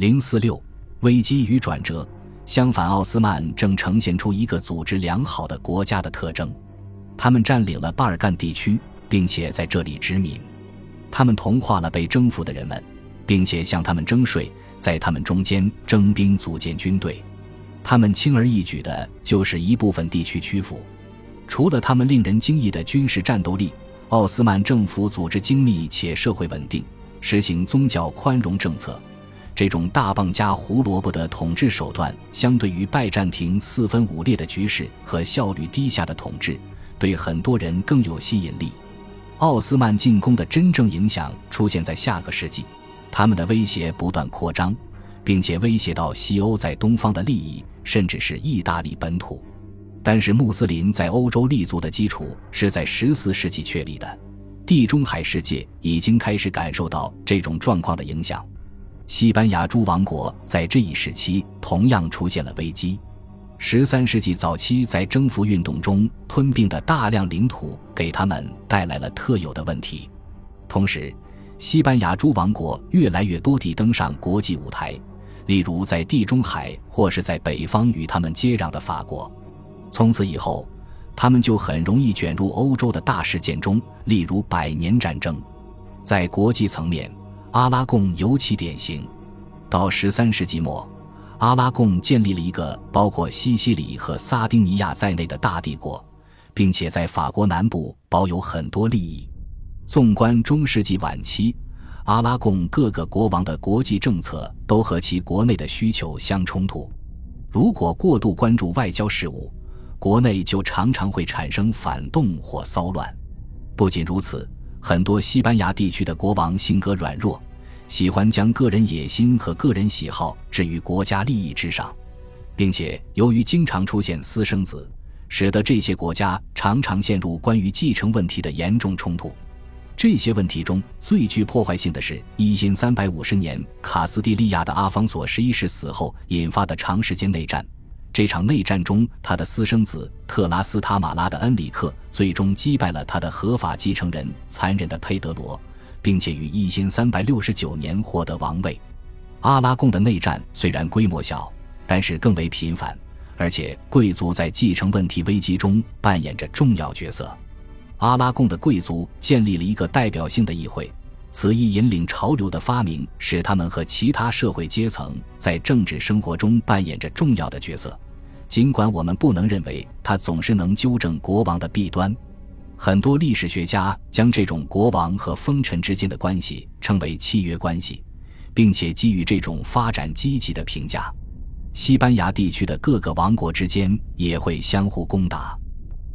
零四六危机与转折。相反，奥斯曼正呈现出一个组织良好的国家的特征。他们占领了巴尔干地区，并且在这里殖民。他们同化了被征服的人们，并且向他们征税，在他们中间征兵组建军队。他们轻而易举的就使一部分地区屈服。除了他们令人惊异的军事战斗力，奥斯曼政府组织精密且社会稳定，实行宗教宽容政策。这种大棒加胡萝卜的统治手段，相对于拜占庭四分五裂的局势和效率低下的统治，对很多人更有吸引力。奥斯曼进攻的真正影响出现在下个世纪，他们的威胁不断扩张，并且威胁到西欧在东方的利益。甚至是意大利本土，但是穆斯林在欧洲立足的基础是在十四世纪确立的。地中海世界已经开始感受到这种状况的影响。西班牙诸王国在这一时期同样出现了危机。十三世纪早期在征服运动中吞并的大量领土给他们带来了特有的问题。同时，西班牙诸王国越来越多地登上国际舞台。例如，在地中海或是在北方与他们接壤的法国，从此以后，他们就很容易卷入欧洲的大事件中，例如百年战争。在国际层面，阿拉贡尤其典型。到十三世纪末，阿拉贡建立了一个包括西西里和撒丁尼亚在内的大帝国，并且在法国南部保有很多利益。纵观中世纪晚期。阿拉贡各个国王的国际政策都和其国内的需求相冲突。如果过度关注外交事务，国内就常常会产生反动或骚乱。不仅如此，很多西班牙地区的国王性格软弱，喜欢将个人野心和个人喜好置于国家利益之上，并且由于经常出现私生子，使得这些国家常常陷入关于继承问题的严重冲突。这些问题中最具破坏性的是，一千三百五十年卡斯蒂利亚的阿方索十一世死后引发的长时间内战。这场内战中，他的私生子特拉斯塔马拉的恩里克最终击败了他的合法继承人残忍的佩德罗，并且于一千三百六十九年获得王位。阿拉贡的内战虽然规模小，但是更为频繁，而且贵族在继承问题危机中扮演着重要角色。阿拉贡的贵族建立了一个代表性的议会，此一引领潮流的发明，使他们和其他社会阶层在政治生活中扮演着重要的角色。尽管我们不能认为他总是能纠正国王的弊端，很多历史学家将这种国王和封臣之间的关系称为契约关系，并且给予这种发展积极的评价。西班牙地区的各个王国之间也会相互攻打。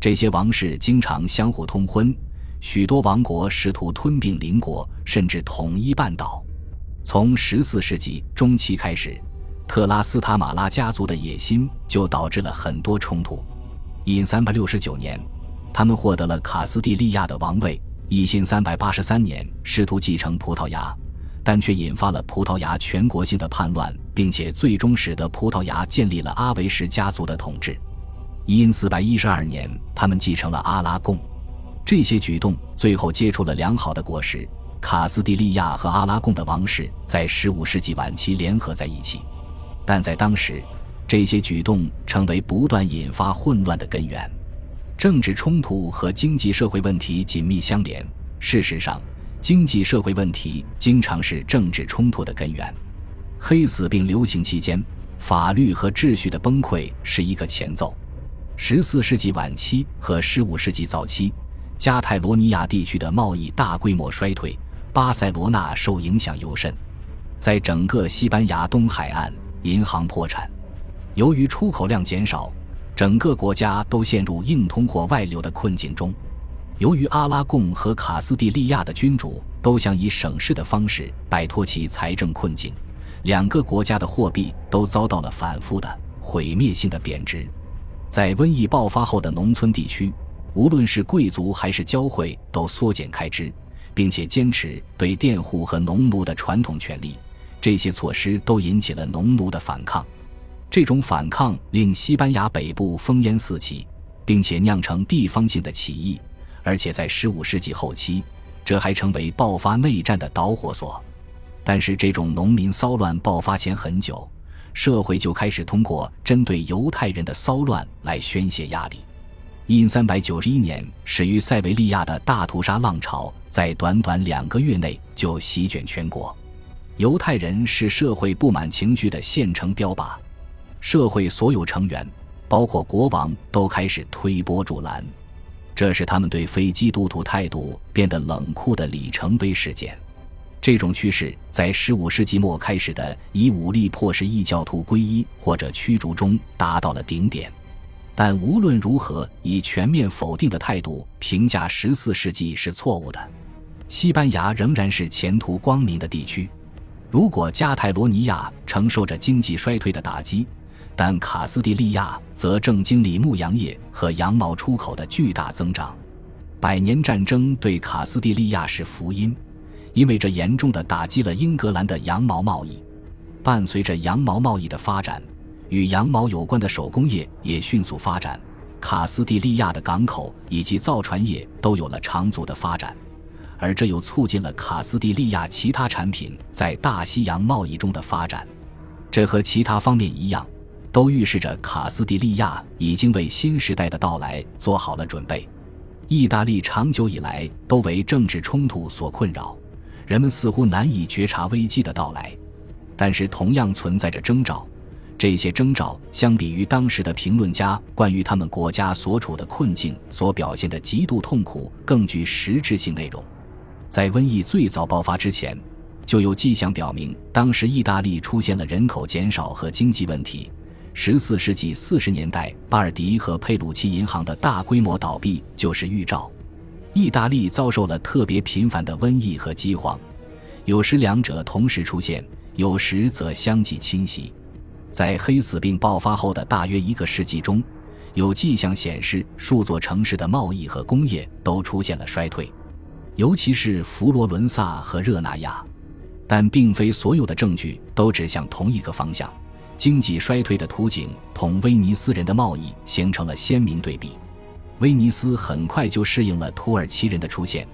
这些王室经常相互通婚，许多王国试图吞并邻国，甚至统一半岛。从十四世纪中期开始，特拉斯塔马拉家族的野心就导致了很多冲突。因三百六十九年，他们获得了卡斯蒂利亚的王位；一三百八十三年，试图继承葡萄牙，但却引发了葡萄牙全国性的叛乱，并且最终使得葡萄牙建立了阿维什家族的统治。因四百一十二年，他们继承了阿拉贡，这些举动最后结出了良好的果实。卡斯蒂利亚和阿拉贡的王室在十五世纪晚期联合在一起，但在当时，这些举动成为不断引发混乱的根源。政治冲突和经济社会问题紧密相连。事实上，经济社会问题经常是政治冲突的根源。黑死病流行期间，法律和秩序的崩溃是一个前奏。十四世纪晚期和十五世纪早期，加泰罗尼亚地区的贸易大规模衰退，巴塞罗那受影响尤甚。在整个西班牙东海岸，银行破产。由于出口量减少，整个国家都陷入硬通货外流的困境中。由于阿拉贡和卡斯蒂利亚的君主都想以省事的方式摆脱其财政困境，两个国家的货币都遭到了反复的毁灭性的贬值。在瘟疫爆发后的农村地区，无论是贵族还是教会，都缩减开支，并且坚持对佃户和农奴的传统权利。这些措施都引起了农奴的反抗。这种反抗令西班牙北部烽烟四起，并且酿成地方性的起义。而且在15世纪后期，这还成为爆发内战的导火索。但是这种农民骚乱爆发前很久，社会就开始通过针对犹太人的骚乱来宣泄压力。因三百九十一年始于塞维利亚的大屠杀浪潮，在短短两个月内就席卷全国。犹太人是社会不满情绪的现成标靶，社会所有成员，包括国王，都开始推波助澜。这是他们对非基督徒态度变得冷酷的里程碑事件。这种趋势在15世纪末开始的以武力迫使异教徒皈依或者驱逐中达到了顶点。但无论如何，以全面否定的态度评价14世纪是错误的。西班牙仍然是前途光明的地区。如果加泰罗尼亚承受着经济衰退的打击，但卡斯蒂利亚则正经历牧羊业和羊毛出口的巨大增长。百年战争对卡斯蒂利亚是福音，因为这严重的打击了英格兰的羊毛贸易。伴随着羊毛贸易的发展，与羊毛有关的手工业也迅速发展。卡斯蒂利亚的港口以及造船业都有了长足的发展，而这又促进了卡斯蒂利亚其他产品在大西洋贸易中的发展。这和其他方面一样。都预示着卡斯蒂利亚已经为新时代的到来做好了准备。意大利长久以来都为政治冲突所困扰，人们似乎难以觉察危机的到来。但是，同样存在着征兆。这些征兆相比于当时的评论家关于他们国家所处的困境所表现的极度痛苦，更具实质性内容。在瘟疫最早爆发之前，就有迹象表明，当时意大利出现了人口减少和经济问题。十四世纪四十年代，巴尔迪和佩鲁奇银行的大规模倒闭就是预兆。意大利遭受了特别频繁的瘟疫和饥荒，有时两者同时出现，有时则相继侵袭。在黑死病爆发后的大约一个世纪中，有迹象显示数座城市的贸易和工业都出现了衰退，尤其是佛罗伦萨和热那亚。但并非所有的证据都指向同一个方向。经济衰退的图景同威尼斯人的贸易形成了鲜明对比。威尼斯很快就适应了土耳其人的出现，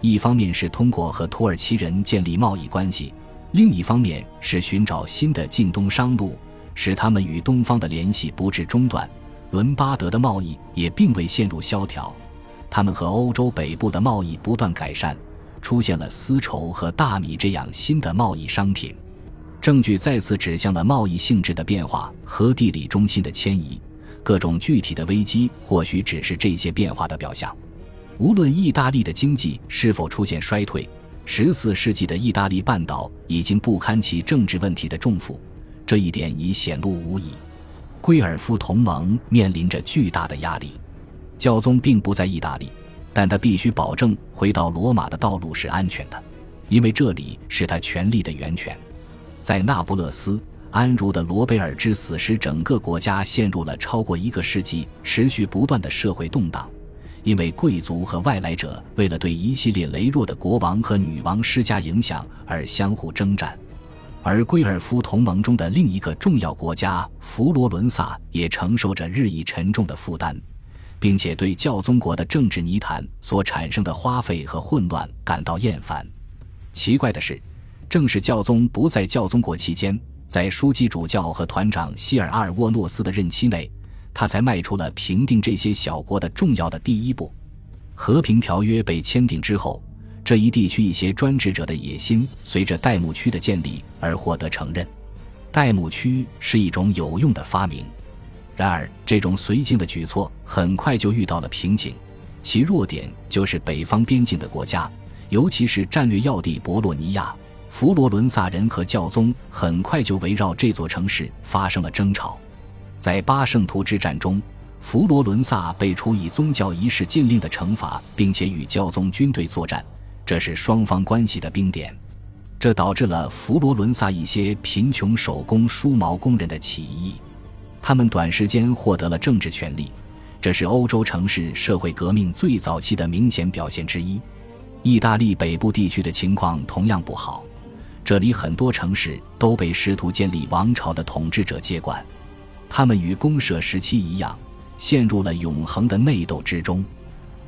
一方面是通过和土耳其人建立贸易关系，另一方面是寻找新的近东商路，使他们与东方的联系不致中断。伦巴德的贸易也并未陷入萧条，他们和欧洲北部的贸易不断改善，出现了丝绸和大米这样新的贸易商品。证据再次指向了贸易性质的变化和地理中心的迁移，各种具体的危机或许只是这些变化的表象。无论意大利的经济是否出现衰退，十四世纪的意大利半岛已经不堪其政治问题的重负，这一点已显露无遗。圭尔夫同盟面临着巨大的压力，教宗并不在意大利，但他必须保证回到罗马的道路是安全的，因为这里是他权力的源泉。在那不勒斯，安茹的罗贝尔之死使整个国家陷入了超过一个世纪持续不断的社会动荡，因为贵族和外来者为了对一系列羸弱的国王和女王施加影响而相互征战，而圭尔夫同盟中的另一个重要国家佛罗伦萨也承受着日益沉重的负担，并且对教宗国的政治泥潭所产生的花费和混乱感到厌烦。奇怪的是。正是教宗不在教宗国期间，在枢机主教和团长希尔阿尔沃诺斯的任期内，他才迈出了平定这些小国的重要的第一步。和平条约被签订之后，这一地区一些专制者的野心随着代牧区的建立而获得承认。代牧区是一种有用的发明，然而这种绥靖的举措很快就遇到了瓶颈，其弱点就是北方边境的国家，尤其是战略要地博洛尼亚。佛罗伦萨人和教宗很快就围绕这座城市发生了争吵，在巴圣图之战中，佛罗伦萨被处以宗教仪式禁令的惩罚，并且与教宗军队作战，这是双方关系的冰点。这导致了佛罗伦萨一些贫穷手工梳毛工人的起义，他们短时间获得了政治权利，这是欧洲城市社会革命最早期的明显表现之一。意大利北部地区的情况同样不好。这里很多城市都被试图建立王朝的统治者接管，他们与公社时期一样，陷入了永恒的内斗之中。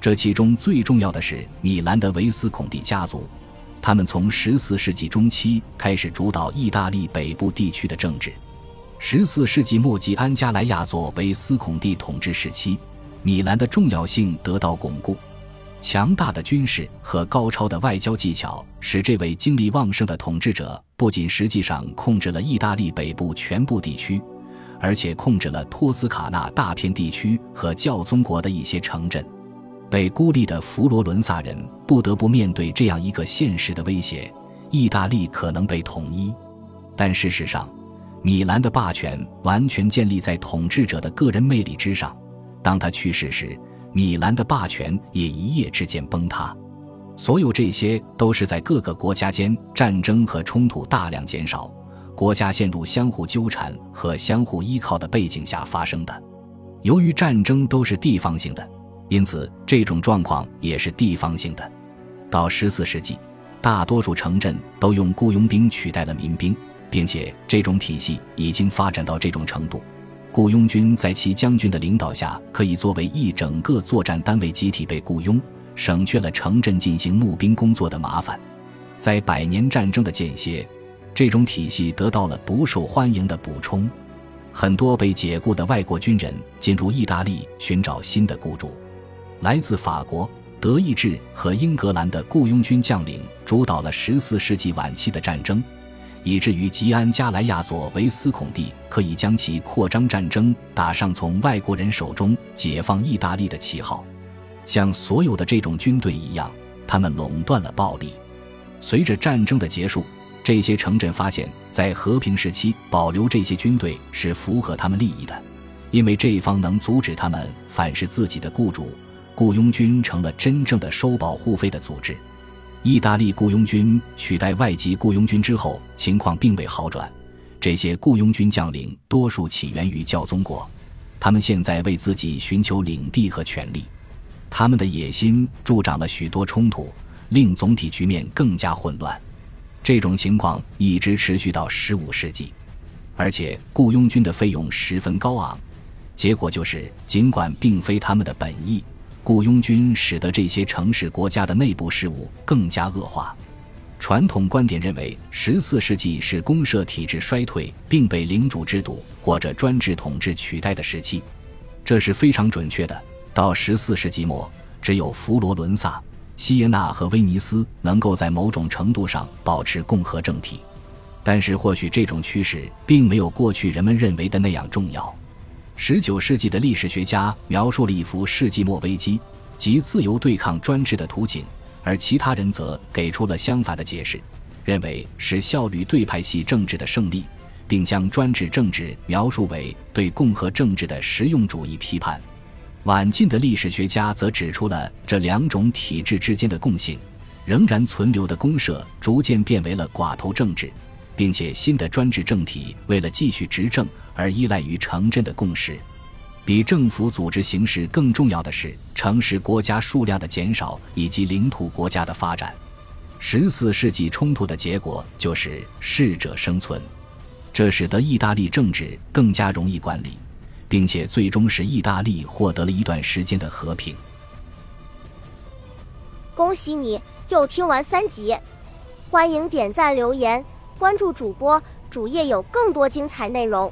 这其中最重要的是米兰的维斯孔蒂家族，他们从十四世纪中期开始主导意大利北部地区的政治。十四世纪末期，安加莱亚作为斯孔蒂统治时期，米兰的重要性得到巩固。强大的军事和高超的外交技巧，使这位精力旺盛的统治者不仅实际上控制了意大利北部全部地区，而且控制了托斯卡纳大片地区和教宗国的一些城镇。被孤立的佛罗伦萨人不得不面对这样一个现实的威胁：意大利可能被统一。但事实上，米兰的霸权完全建立在统治者的个人魅力之上。当他去世时，米兰的霸权也一夜之间崩塌，所有这些都是在各个国家间战争和冲突大量减少、国家陷入相互纠缠和相互依靠的背景下发生的。由于战争都是地方性的，因此这种状况也是地方性的。到十四世纪，大多数城镇都用雇佣兵取代了民兵，并且这种体系已经发展到这种程度。雇佣军在其将军的领导下，可以作为一整个作战单位集体被雇佣，省去了城镇进行募兵工作的麻烦。在百年战争的间歇，这种体系得到了不受欢迎的补充。很多被解雇的外国军人进入意大利寻找新的雇主。来自法国、德意志和英格兰的雇佣军将领主导了十四世纪晚期的战争。以至于吉安加莱亚佐维斯孔蒂可以将其扩张战争打上从外国人手中解放意大利的旗号。像所有的这种军队一样，他们垄断了暴力。随着战争的结束，这些城镇发现，在和平时期保留这些军队是符合他们利益的，因为这一方能阻止他们反噬自己的雇主。雇佣军成了真正的收保护费的组织。意大利雇佣军取代外籍雇佣军之后，情况并未好转。这些雇佣军将领多数起源于教宗国，他们现在为自己寻求领地和权力，他们的野心助长了许多冲突，令总体局面更加混乱。这种情况一直持续到十五世纪，而且雇佣军的费用十分高昂，结果就是，尽管并非他们的本意。雇佣军使得这些城市国家的内部事务更加恶化。传统观点认为，十四世纪是公社体制衰退并被领主制度或者专制统治取代的时期，这是非常准确的。到十四世纪末，只有佛罗伦萨、锡耶纳和威尼斯能够在某种程度上保持共和政体，但是或许这种趋势并没有过去人们认为的那样重要。十九世纪的历史学家描述了一幅世纪末危机及自由对抗专制的图景，而其他人则给出了相反的解释，认为是效率对派系政治的胜利，并将专制政治描述为对共和政治的实用主义批判。晚近的历史学家则指出了这两种体制之间的共性：仍然存留的公社逐渐变为了寡头政治，并且新的专制政体为了继续执政。而依赖于城镇的共识，比政府组织形式更重要的是城市国家数量的减少以及领土国家的发展。十四世纪冲突的结果就是适者生存，这使得意大利政治更加容易管理，并且最终使意大利获得了一段时间的和平。恭喜你又听完三集，欢迎点赞、留言、关注主播，主页有更多精彩内容。